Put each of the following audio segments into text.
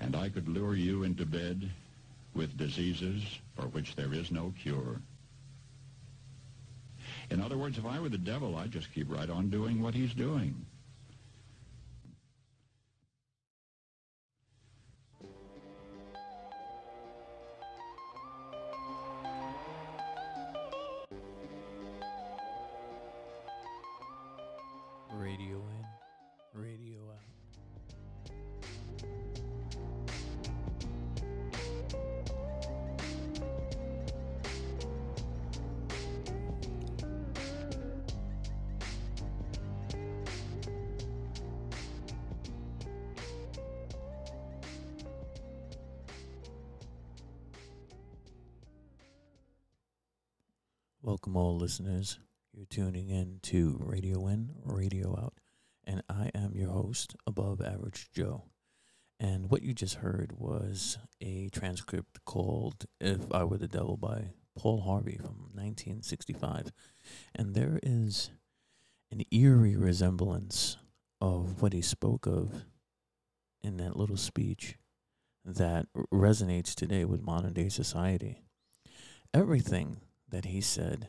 and I could lure you into bed with diseases for which there is no cure. In other words, if I were the devil, I'd just keep right on doing what he's doing. Welcome, all listeners. You're tuning in to Radio In, Radio Out, and I am your host, Above Average Joe. And what you just heard was a transcript called If I Were the Devil by Paul Harvey from 1965. And there is an eerie resemblance of what he spoke of in that little speech that resonates today with modern day society. Everything that he said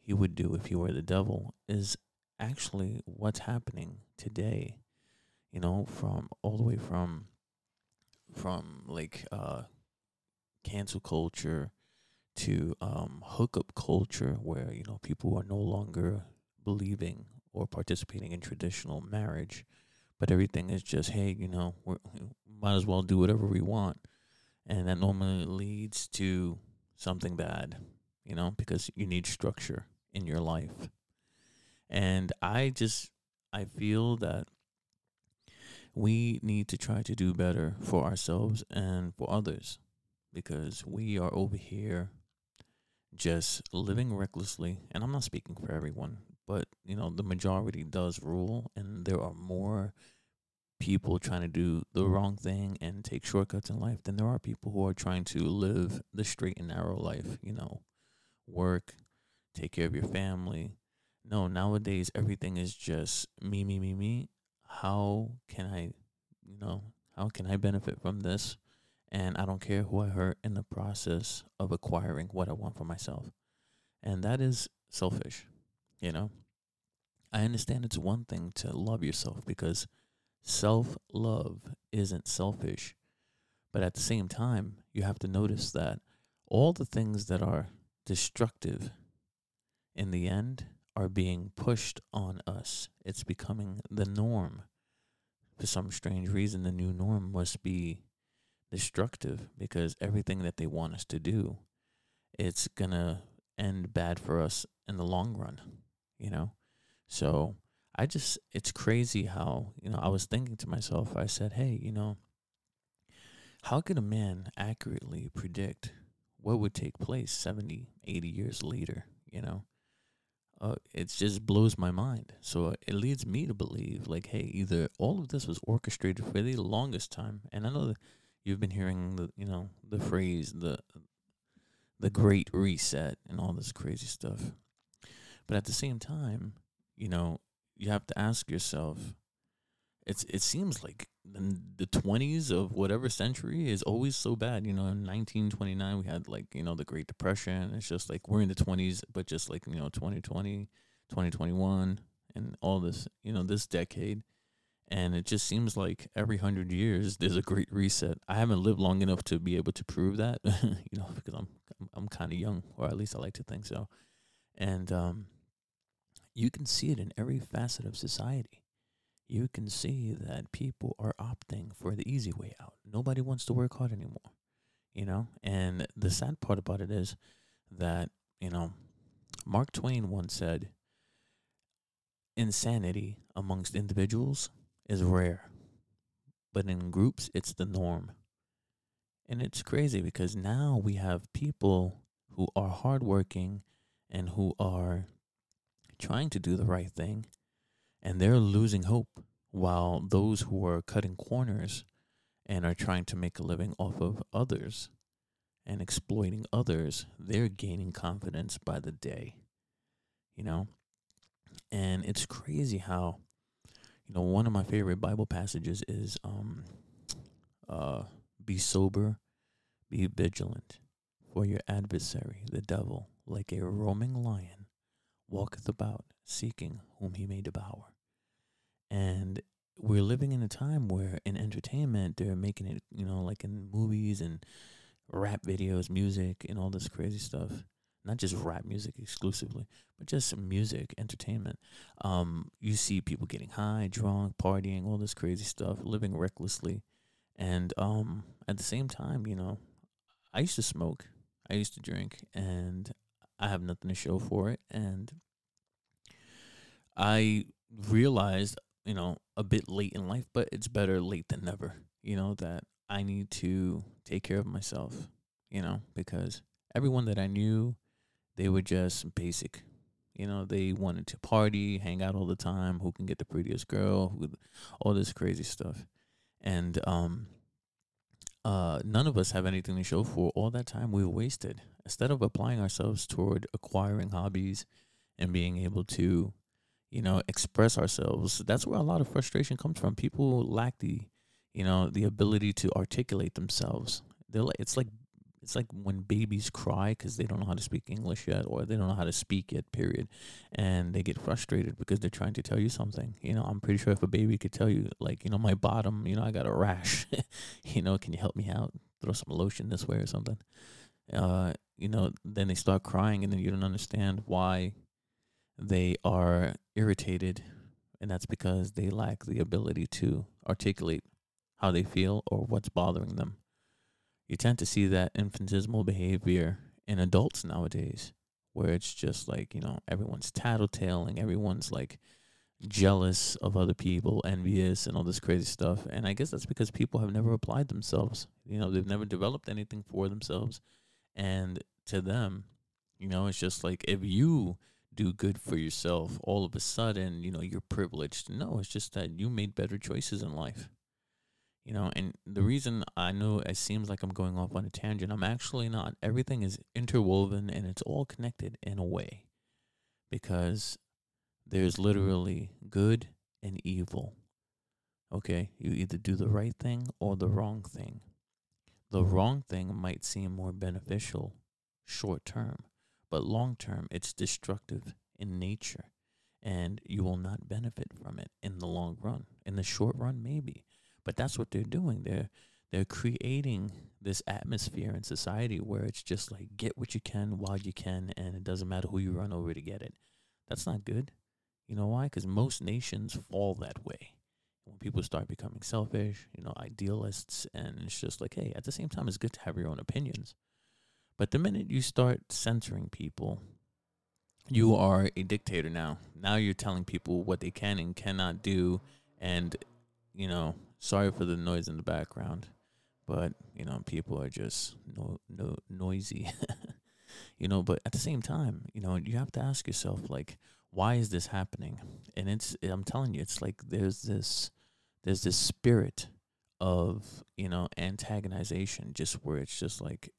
he would do if he were the devil is actually what's happening today. You know, from all the way from from like uh cancel culture to um hookup culture where, you know, people are no longer believing or participating in traditional marriage, but everything is just, hey, you know, we might as well do whatever we want. And that normally leads to something bad, you know, because you need structure in your life. And I just I feel that we need to try to do better for ourselves and for others because we are over here just living recklessly. And I'm not speaking for everyone, but you know, the majority does rule, and there are more people trying to do the wrong thing and take shortcuts in life than there are people who are trying to live the straight and narrow life, you know, work, take care of your family. No, nowadays everything is just me, me, me, me. How can I, you know, how can I benefit from this? And I don't care who I hurt in the process of acquiring what I want for myself. And that is selfish, you know? I understand it's one thing to love yourself because self love isn't selfish. But at the same time, you have to notice that all the things that are destructive in the end are being pushed on us. It's becoming the norm. For some strange reason, the new norm must be destructive because everything that they want us to do, it's going to end bad for us in the long run, you know? So I just, it's crazy how, you know, I was thinking to myself, I said, hey, you know, how could a man accurately predict what would take place 70, 80 years later, you know? Uh, it just blows my mind. So it leads me to believe, like, hey, either all of this was orchestrated for the longest time, and I know that you've been hearing the, you know, the phrase the, the Great Reset and all this crazy stuff, but at the same time, you know, you have to ask yourself it's it seems like the twenties of whatever century is always so bad. You know, in nineteen twenty nine we had like, you know, the Great Depression. It's just like we're in the twenties, but just like, you know, 2020, 2021 and all this, you know, this decade. And it just seems like every hundred years there's a great reset. I haven't lived long enough to be able to prove that, you know, because I'm I'm, I'm kind of young, or at least I like to think so. And um, you can see it in every facet of society. You can see that people are opting for the easy way out. Nobody wants to work hard anymore, you know? And the sad part about it is that, you know, Mark Twain once said, insanity amongst individuals is rare, but in groups, it's the norm. And it's crazy because now we have people who are hardworking and who are trying to do the right thing and they're losing hope while those who are cutting corners and are trying to make a living off of others and exploiting others, they're gaining confidence by the day. You know? And it's crazy how you know, one of my favorite Bible passages is um uh be sober, be vigilant, for your adversary, the devil, like a roaming lion walketh about seeking whom he may devour. And we're living in a time where in entertainment they're making it, you know, like in movies and rap videos, music, and all this crazy stuff. Not just rap music exclusively, but just music, entertainment. Um, you see people getting high, drunk, partying, all this crazy stuff, living recklessly. And um, at the same time, you know, I used to smoke, I used to drink, and I have nothing to show for it. And I realized, you know, a bit late in life, but it's better late than never, you know, that I need to take care of myself, you know, because everyone that I knew, they were just basic. You know, they wanted to party, hang out all the time, who can get the prettiest girl, who, all this crazy stuff. And um uh, none of us have anything to show for all that time we wasted. Instead of applying ourselves toward acquiring hobbies and being able to, you know, express ourselves, that's where a lot of frustration comes from. People lack the, you know, the ability to articulate themselves. They're like, it's like it's like when babies cry because they don't know how to speak English yet, or they don't know how to speak yet. Period, and they get frustrated because they're trying to tell you something. You know, I'm pretty sure if a baby could tell you, like, you know, my bottom, you know, I got a rash. you know, can you help me out? Throw some lotion this way or something. Uh, you know, then they start crying, and then you don't understand why they are irritated, and that's because they lack the ability to articulate how they feel or what's bothering them you tend to see that infantismal behavior in adults nowadays, where it's just like, you know, everyone's tattletaling, everyone's like jealous of other people, envious, and all this crazy stuff. And I guess that's because people have never applied themselves. You know, they've never developed anything for themselves. And to them, You know, it's just like if you do good for yourself, all of a sudden, you know, you're privileged. No, it's just that you made better choices in life. You know, and the reason I know it seems like I'm going off on a tangent, I'm actually not. Everything is interwoven and it's all connected in a way because there's literally good and evil. Okay, you either do the right thing or the wrong thing. The wrong thing might seem more beneficial short term, but long term, it's destructive in nature and you will not benefit from it in the long run. In the short run, maybe. But that's what they're doing. They're they're creating this atmosphere in society where it's just like get what you can while you can and it doesn't matter who you run over to get it. That's not good. You know why? Because most nations fall that way. When people start becoming selfish, you know, idealists, and it's just like, hey, at the same time, it's good to have your own opinions. But the minute you start censoring people, you mm-hmm. are a dictator now. Now you're telling people what they can and cannot do. And, you know, sorry for the noise in the background, but, you know, people are just no, no noisy. you know, but at the same time, you know, you have to ask yourself, like, why is this happening? And it's, I'm telling you, it's like there's this, there's this spirit of, you know, antagonization, just where it's just like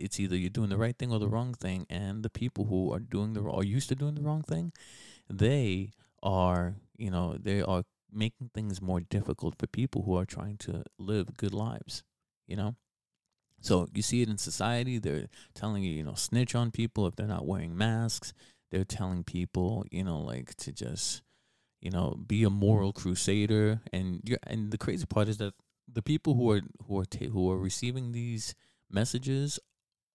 it's either you're doing the right thing or the wrong thing, and the people who are doing the are used to doing the wrong thing, they are you know they are making things more difficult for people who are trying to live good lives. You know, so you see it in society. They're telling you you know snitch on people if they're not wearing masks. They're telling people you know like to just you know be a moral crusader, and you and the crazy part is that the people who are who are ta- who are receiving these messages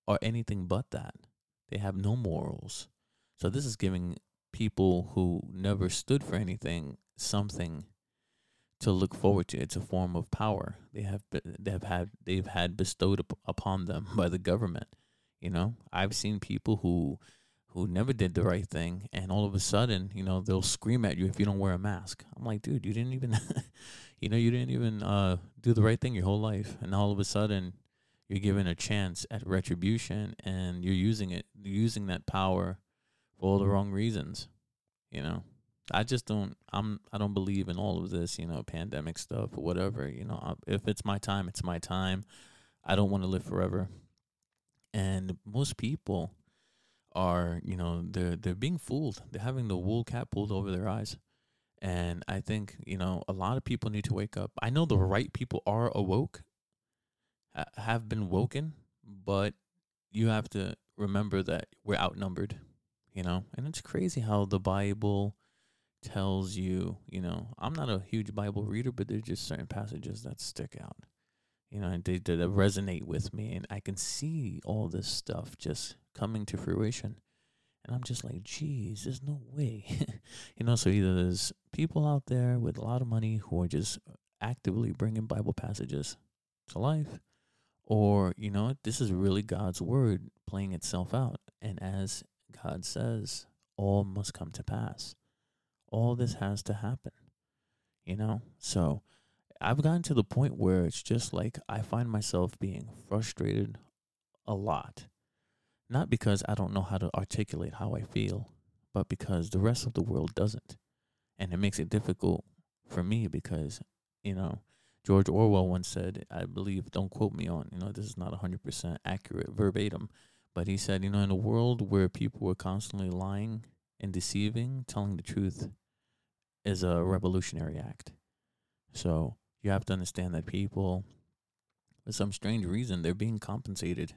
are anything but that. They have no morals. So this is giving people who never stood for anything something to look forward to. It's a form of power they have they have had they've had bestowed upon them by the government. You know, I've seen people who who never did the right thing, and all of a sudden, you know, they'll scream at you if you don't wear a mask. I'm like, dude, you didn't even, you know, you didn't even uh, do the right thing your whole life, and all of a sudden, you're given a chance at retribution and you're using it you're using that power for all the mm-hmm. wrong reasons you know? I just don't i'm i don't believe in all of this you know pandemic stuff or whatever you know? If it's my time it's my time. I don't want to live forever. And most people are you know they're they're being fooled. They're having the wool cap pulled over their eyes. And i think you know a lot of people need to wake up. I know the right people are awoke have been woken, but you have to remember that we're outnumbered, you know? And it's crazy how the Bible tells you, you know, I'm not a huge Bible reader, but there's just certain passages that stick out, you know, and they, they resonate with me. And I can see all this stuff just coming to fruition. And I'm just like, geez, there's no way. you know, so either there's people out there with a lot of money who are just actively bringing Bible passages to life, or, you know, this is really God's word playing itself out. And as God says, all must come to pass. All this has to happen, you know? So I've gotten to the point where it's just like I find myself being frustrated a lot. Not because I don't know how to articulate how I feel, but because the rest of the world doesn't. And it makes it difficult for me because, you know, George Orwell once said, I believe, don't quote me on, you know, this is not 100% accurate verbatim, but he said, you know, in a world where people are constantly lying and deceiving, telling the truth is a revolutionary act. So you have to understand that people, for some strange reason, they're being compensated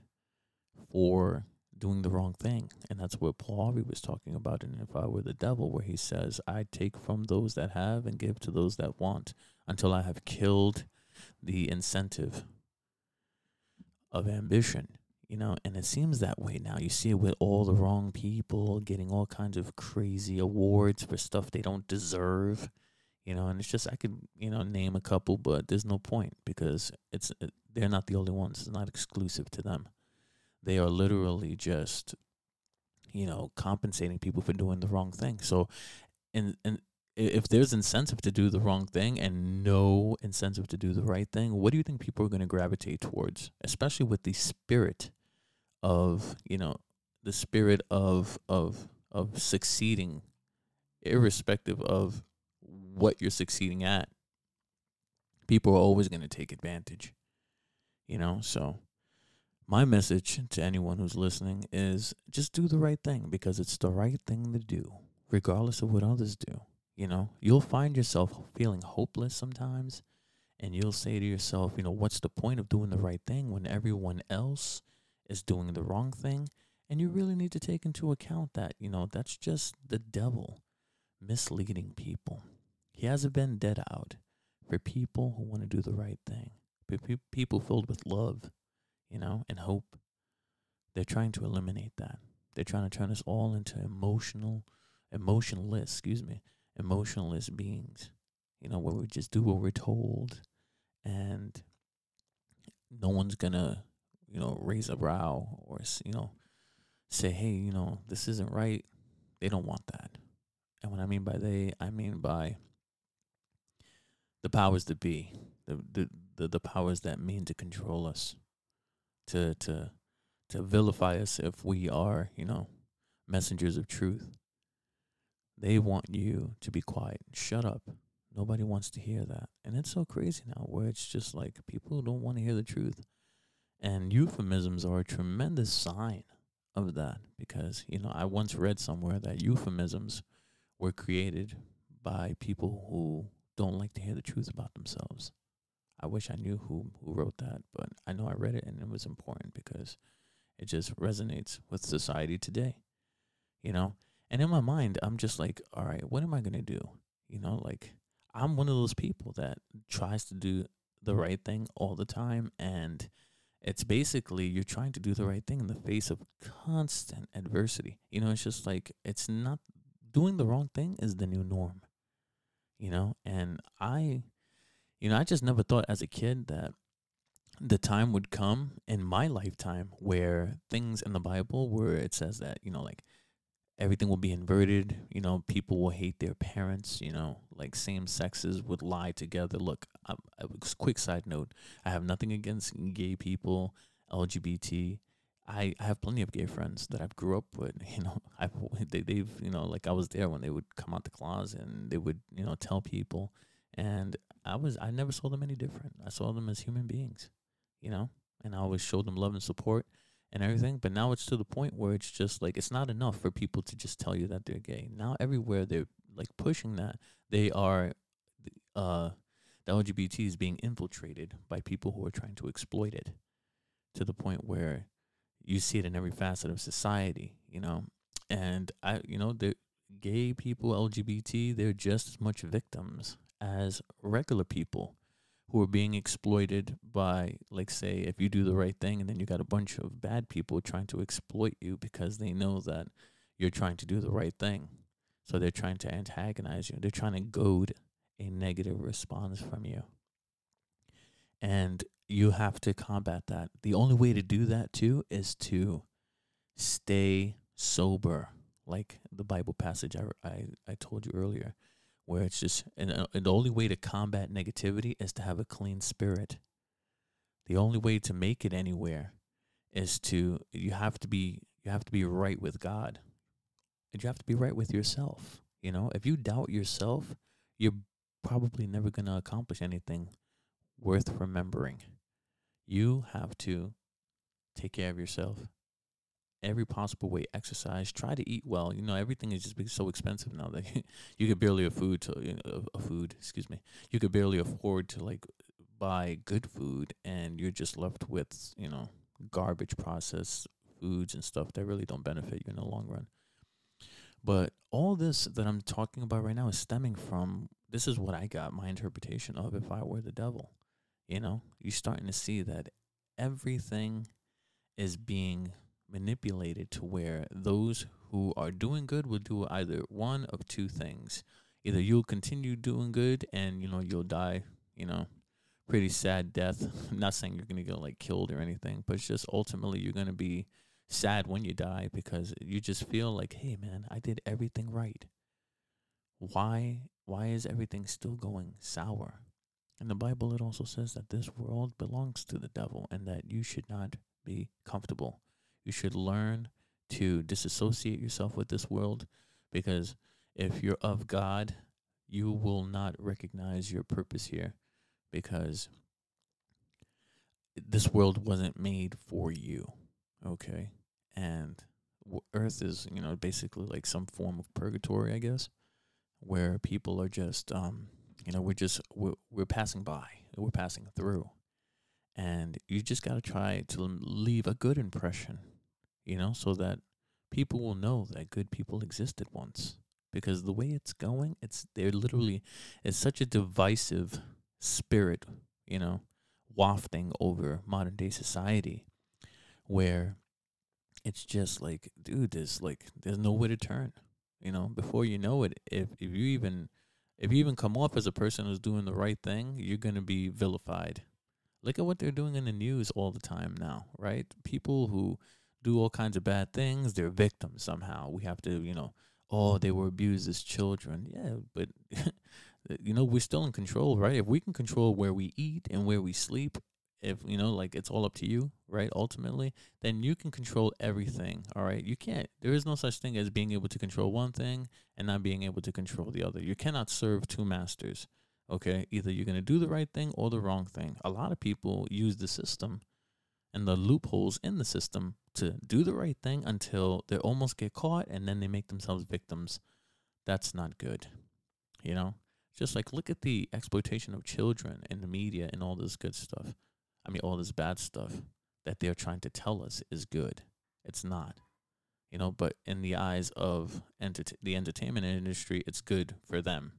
for doing the wrong thing. And that's what Paul Harvey was talking about in If I Were the Devil, where he says, I take from those that have and give to those that want until I have killed the incentive of ambition. You know, and it seems that way now. You see it with all the wrong people getting all kinds of crazy awards for stuff they don't deserve. You know, and it's just I could you know name a couple, but there's no point because it's it, they're not the only ones. It's not exclusive to them. They are literally just you know compensating people for doing the wrong thing. So, and and if there's incentive to do the wrong thing and no incentive to do the right thing, what do you think people are going to gravitate towards, especially with the spirit of, you know, the spirit of of of succeeding irrespective of what you're succeeding at. People are always going to take advantage you know? So my message to anyone who's listening is just do the right thing because it's the right thing to do regardless of what others do you know you'll find yourself feeling hopeless sometimes and you'll say to yourself you know what's the point of doing the right thing when everyone else is doing the wrong thing and you really need to take into account that, you know, that's just the devil misleading people. He has a vendetta out for people who want to do the right thing, people filled with love, you know, and hope. They're trying to eliminate that. They're trying to turn us all into emotional, emotionless, excuse me, emotionless beings, you know, where we just do what we're told and no one's to, you know, raise a brow or, you know, say, hey, you know, this isn't right, they don't want that. And what I mean by they, I mean by the powers that be, the the the, the powers that mean to control us, to to to vilify us if we are, you know, messengers of truth. They want you to be quiet. Shut up. Nobody wants to hear that. And it's so crazy now where it's just like people don't want to hear the truth. And euphemisms are a tremendous sign of that because you know I once read somewhere that euphemisms were created by people who don't like to hear the truth about themselves. I wish I knew who who wrote that, but I know I read it and it was important because it just resonates with society today. You know? And in my mind, I'm just like, all right, what am I going to do? You know, like I'm one of those people that tries to do the right thing all the time and it's basically you're trying to do the right thing in the face of constant adversity. You know, it's just like it's not doing the wrong thing is the new norm. You know, and I you know, I just never thought as a kid that the time would come in my lifetime where things in the Bible where it says that, you know, like everything will be inverted. You know, people will hate their parents. You know, like same sexes would lie together. Look, a quick side note: I have nothing against gay people, LGBT. I, I have plenty of gay friends that I've grew up with. You know, I've they, they've you know like I was there when they would come out the closet and they would you know tell people, and I was I never saw them any different. I saw them as human beings, you know, and I always showed them love and support and everything. But now it's to the point where it's just like it's not enough for people to just tell you that they're gay. Now everywhere they're like pushing that they are, uh, the LGBT is being infiltrated by people who are trying to exploit it, to the point where you see it in every facet of society. You know, and I, you know, the gay people, LGBT, they're just as much victims as regular people who are being exploited by like say if you do the right thing and then you got a bunch of bad people trying to exploit you because they know that you're trying to do the right thing. So they're trying to antagonize you. They're trying to goad a negative response from you. And you have to combat that. The only way to do that too is to stay sober like the bible passage i i, I told you earlier where it's just and, uh, and the only way to combat negativity is to have a clean spirit. The only way to make it anywhere is to you have to be you have to be right with God. And you have to be right with yourself. You know, if you doubt yourself, you're probably never going to accomplish anything worth remembering. You have to take care of yourself every possible way. Exercise. Try to eat well. You know, everything is just so expensive now that you could barely afford to you know, a food. Excuse me. You could barely afford to like buy good food, and you're just left with you know garbage processed foods and stuff that really don't benefit you in the long run. But all this that I'm talking about right now is stemming from this is what I got my interpretation of if I were the devil. You know, you're starting to see that everything is being manipulated to where those who are doing good will do either one of two things. Either you'll continue doing good and you know you'll die, you know, pretty sad death. I'm not saying you're gonna get like killed or anything, but it's just ultimately you're gonna be sad when you die because you just feel like, hey man, I did everything right. Why why is everything still going sour? In the Bible it also says that this world belongs to the devil and that you should not be comfortable. You should learn to disassociate yourself with this world because if you're of God, you will not recognize your purpose here because this world wasn't made for you. Okay. And earth is, you know, basically like some form of purgatory, I guess, where people are just, um, you know, we're just, we're, we're passing by, we're passing through. And you just got to try to leave a good impression, you know, so that people will know that good people existed once. Because the way it's going, it's, they're literally, it's such a divisive spirit, you know, wafting over modern day society where it's just like, dude, there's like there's nowhere to turn. You know, before you know it, if if you even if you even come off as a person who's doing the right thing, you're gonna be vilified. Look at what they're doing in the news all the time now, right? People who do all kinds of bad things, they're victims somehow. We have to, you know, oh, they were abused as children. Yeah, but you know, we're still in control, right? If we can control where we eat and where we sleep if you know like it's all up to you right ultimately then you can control everything all right you can't there is no such thing as being able to control one thing and not being able to control the other you cannot serve two masters okay either you're going to do the right thing or the wrong thing. A lot of people use the system and the loopholes in the system to do the right thing until they almost get caught and then they make themselves victims. That's not good you know? Just like look at the exploitation of children in the media and all this good stuff. I mean, all this bad stuff that they're trying to tell us is good. It's not, you know. But in the eyes of enter- the entertainment industry, it's good for them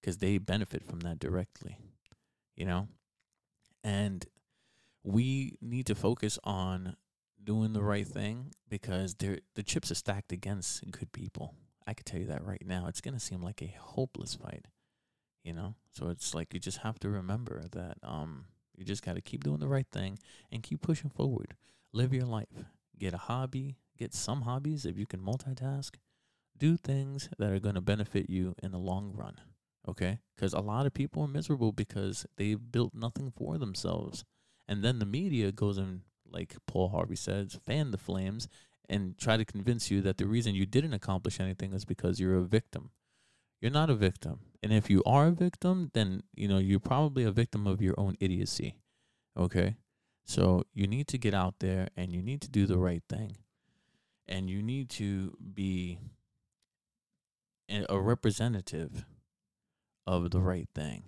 because they benefit from that directly, you know. And we need to focus on doing the right thing because they the chips are stacked against good people. I could tell you that right now. It's gonna seem like a hopeless fight, you know. So it's like you just have to remember that um you just got to keep doing the right thing and keep pushing forward. Live your life. Get a hobby, get some hobbies if you can multitask. Do things that are going to benefit you in the long run. Okay? Because a lot of people are miserable because they've built nothing for themselves. And then the media goes and, like Paul Harvey says, fan the flames and try to convince you that the reason you didn't accomplish anything is because you're a victim. You're not a victim. And if you are a victim, then you know you're probably a victim of your own idiocy. Okay? So you need to get out there and you need to do the right thing. And you need to be a representative of the right thing.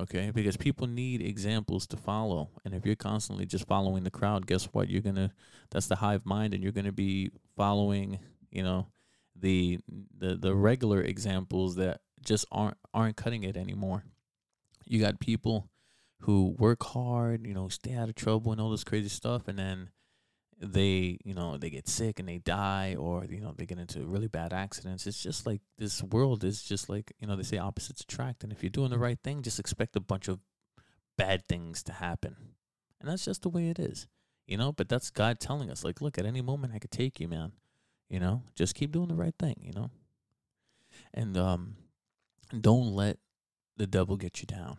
Okay? Because people need examples to follow. And if you're constantly just following the crowd, guess what? You're going to that's the hive mind and you're going to be following, you know, the the the regular examples that just aren't aren't cutting it anymore. You got people who work hard, you know, stay out of trouble and all this crazy stuff, and then they, you know, they get sick and they die, or you know, they get into really bad accidents. It's just like this world is just like you know they say opposites attract, and if you're doing the right thing, just expect a bunch of bad things to happen, and that's just the way it is, you know. But that's God telling us, like, look, at any moment I could take you, man. You know, just keep doing the right thing, you know? And um don't let the devil get you down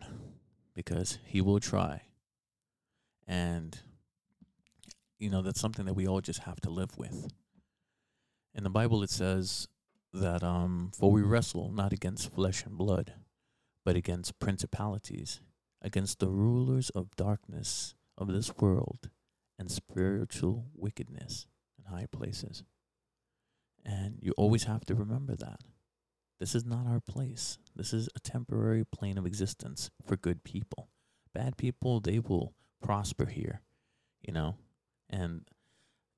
because he will try. And you know, that's something that we all just have to live with. In the Bible it says that um for we wrestle not against flesh and blood, but against principalities, against the rulers of darkness of this world and spiritual wickedness in high places. And you always have to remember that. This is not our place. This is a temporary plane of existence for good people. Bad people, they will prosper here, you know? And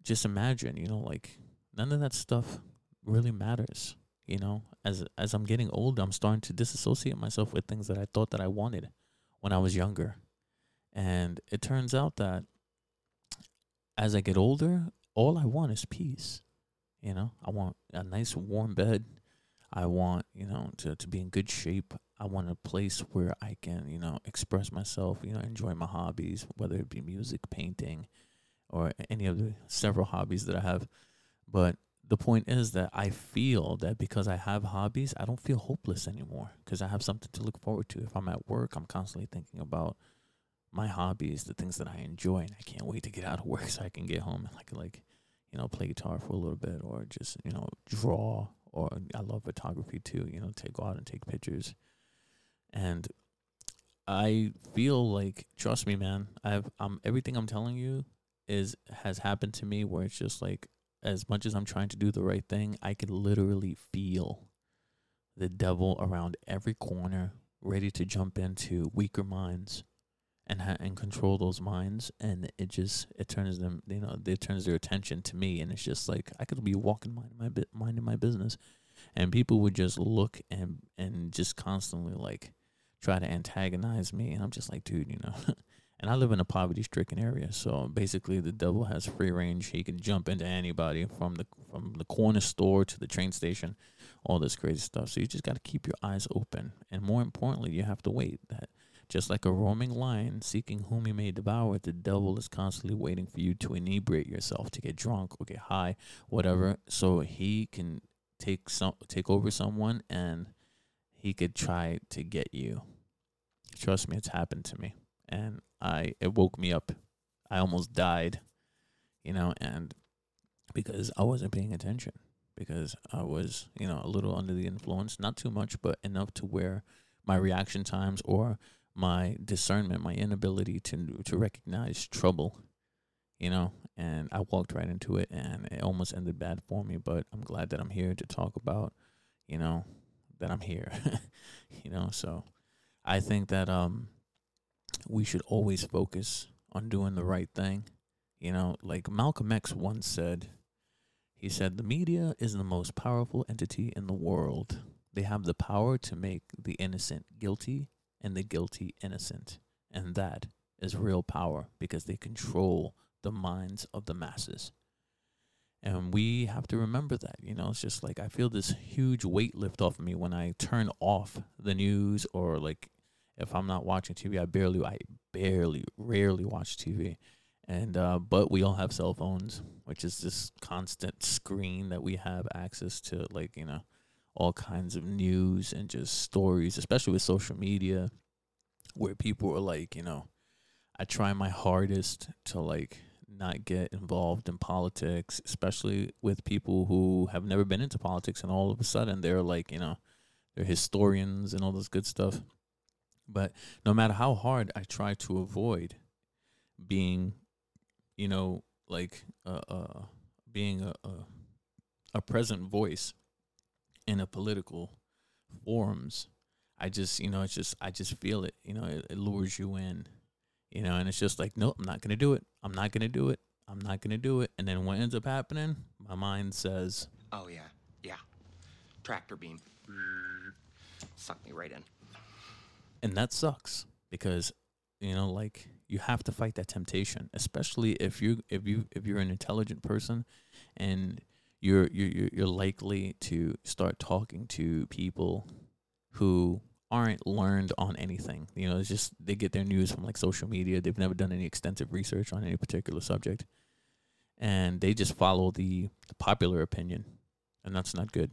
just imagine, you know, like none of that stuff really matters, you know? As as I'm getting older, I'm starting to disassociate myself with things that I thought that I wanted when I was younger. And it turns out that as I get older, all I want is peace. You know, I want a nice warm bed. I want, you know, to, to be in good shape. I want a place where I can, you know, express myself, you know, enjoy my hobbies, whether it be music, painting, or any of the several hobbies that I have. But the point is that I feel that because I have hobbies, I don't feel hopeless anymore because I have something to look forward to. If I'm at work, I'm constantly thinking about my hobbies, the things that I enjoy, and I can't wait to get out of work so I can get home and like like you know, play guitar for a little bit or just, you know, draw or I love photography too, you know, take go out and take pictures. And I feel like trust me, man, I've um everything I'm telling you is has happened to me where it's just like as much as I'm trying to do the right thing, I can literally feel the devil around every corner, ready to jump into weaker minds and ha- and control those minds. And it just it turns them you know it turns their attention to me. And it's just like I could be walking minding my bit minding my business. And people would just look and and just constantly like try to antagonize me. And I'm just like dude you know and I live in a poverty stricken area so basically the devil has free range he can jump into anybody from the from the corner store to the train station all this crazy stuff so you just got to keep your eyes open and more importantly you have to wait that just like a roaming lion seeking whom he may devour, the devil is constantly waiting for you to inebriate yourself, to get drunk or get high, whatever, so he can take some take over someone and he could try to get you. Trust me, it's happened to me. And I it woke me up. I almost died, you know, and because I wasn't paying attention. Because I was, you know, a little under the influence, not too much, but enough to where my reaction times or my discernment, my inability to to recognize trouble, you know, and I walked right into it and it almost ended bad for me, but I'm glad that I'm here to talk about, you know, that I'm here. you know, so I think that um we should always focus on doing the right thing. You know, like Malcolm X once said, he said the media is the most powerful entity in the world. They have the power to make the innocent guilty and the guilty innocent. And that is real power because they control the minds of the masses. And we have to remember that. You know, it's just like I feel this huge weight lift off of me when I turn off the news or like if I'm not watching TV, I barely I barely rarely watch TV. And uh but we all have cell phones, which is this constant screen that we have access to like, you know, all kinds of news and just stories, especially with social media, where people are like, you know, I try my hardest to like not get involved in politics, especially with people who have never been into politics and all of a sudden they're like, you know, they're historians and all this good stuff. But no matter how hard I try to avoid being, you know, like uh, uh being a, a a present voice in a political forums, I just, you know, it's just, I just feel it, you know, it, it lures you in, you know, and it's just like, nope, I'm not to do it. I'm not to do it. I'm not to do it. And then what ends up happening, my mind says, Oh, yeah, yeah. Tractor beam. Suck me right in. And that sucks because, you know, like you have to fight that temptation, especially if you, if you, if you're an intelligent person and you're, you're, you're likely to start talking to people who aren't learned on anything. You know, it's just they get their news from like social media. They've never done any extensive research on any particular subject. And they just follow the, the popular opinion. And that's not good.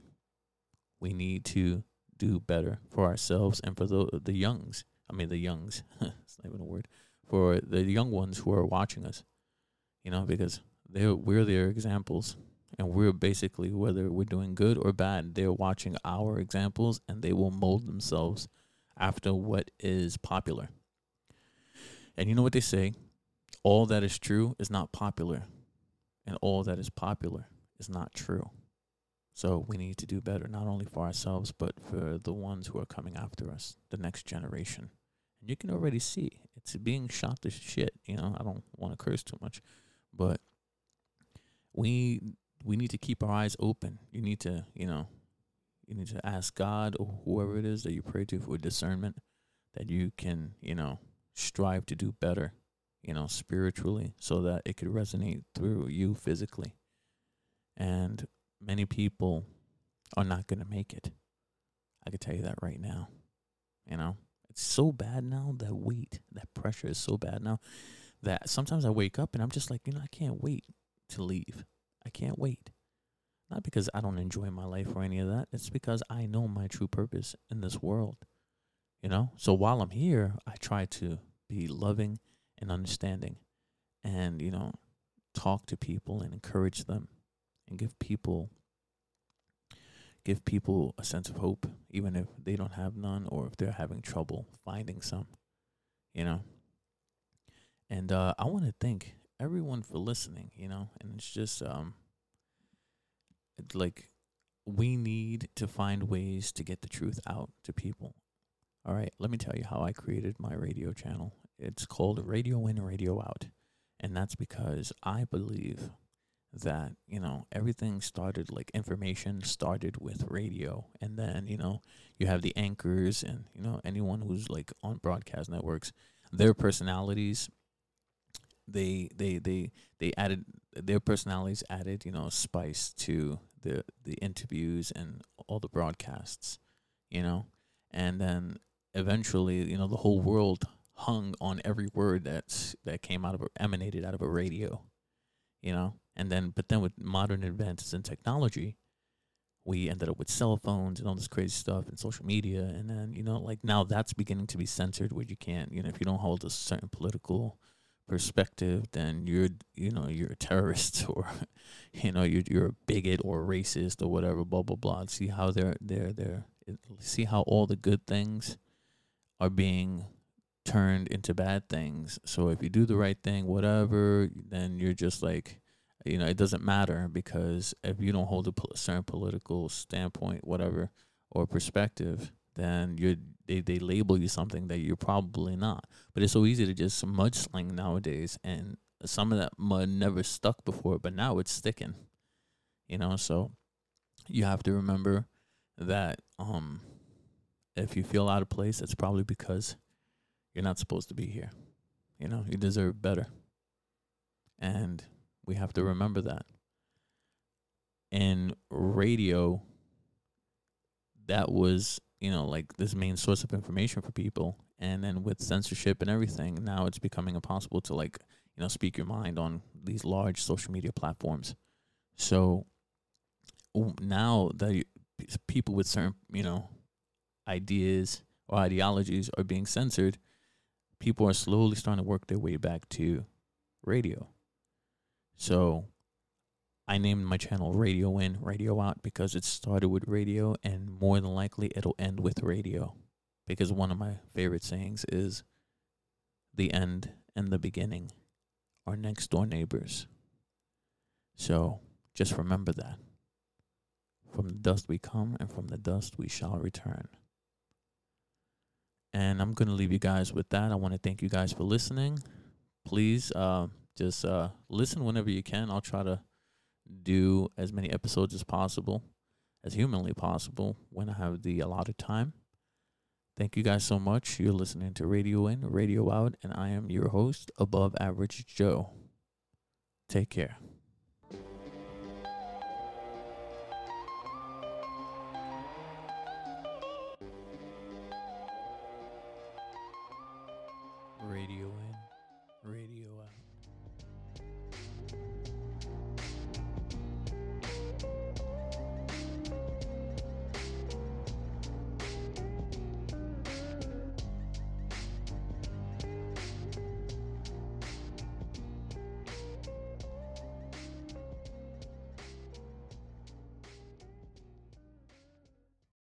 We need to do better for ourselves and for the the youngs. I mean the youngs. it's not even a word. For the young ones who are watching us. You know, because they we're their examples and we're basically whether we're doing good or bad they're watching our examples and they will mold themselves after what is popular and you know what they say all that is true is not popular and all that is popular is not true so we need to do better not only for ourselves but for the ones who are coming after us the next generation and you can already see it's being shot to shit you know i don't want to curse too much but we we need to keep our eyes open. You need to, you know, you need to ask God or whoever it is that you pray to for discernment that you can, you know, strive to do better, you know, spiritually so that it could resonate through you physically. And many people are not going to make it. I can tell you that right now. You know, it's so bad now that weight, that pressure is so bad now that sometimes I wake up and I'm just like, you know, I can't wait to leave. I can't wait. Not because I don't enjoy my life or any of that. It's because I know my true purpose in this world. You know? So while I'm here, I try to be loving and understanding and, you know, talk to people and encourage them and give people give people a sense of hope even if they don't have none or if they're having trouble finding some you know? And uh, i want to thank everyone for listening you know? And it's just um it's like we need to find ways to get the truth out to people. All right let me tell you how i created my radio channel. It's called radio in radio out and that's because i believe that you know everything started like information started with radio. And then you know you have the anchors and you know anyone who's like on broadcast networks their personalities they they they they added their personalities added you know spice to the the interviews and all the broadcasts you know? And then eventually you know the whole world hung on every word that's that came out of emanated out of a radio you know and then, but then with modern advances in technology, we ended up with cell phones and all this crazy stuff and social media. And then, you know, like now that's beginning to be censored where you can't, you know, if you don't hold a certain political perspective, then you're, you know, you're a terrorist or, you know, you're, you're a bigot or racist or whatever, blah, blah, blah. See how they're, they're, they're, see how all the good things are being turned into bad things. So if you do the right thing, whatever, then you're just like, you know, it doesn't matter because if you don't hold a certain political standpoint, whatever, or perspective, then you're they, they label you something that you're probably not. But it's so easy to just mudsling nowadays, and some of that mud never stuck before, but now it's sticking. You know, so you have to remember that um, if you feel out of place, it's probably because you're not supposed to be here. You know, you deserve better. And we have to mm. remember that. And radio, that was, you know, like this main source of information for people. And then with censorship and everything, now it's becoming impossible to like, you know, speak your mind on these large social media platforms. So now that people with certain, you know, ideas or ideologies are being censored, people are slowly starting to work their way back to radio. So I named my channel Radio In, Radio Out because it started with radio and more than likely it'll end with radio. Because one of my favorite sayings is the end and the beginning are next door neighbors. So just remember that. From the dust we come, and from the dust we shall return. And I'm going to leave you guys with that. I want to thank you guys for listening. Please, uh, just uh, listen whenever you can. I'll try to do as many episodes as possible, as humanly possible, when I have the allotted time. Thank you guys so much. You're listening to Radio In, Radio Out, and I am your host, Above Average Joe. Take care.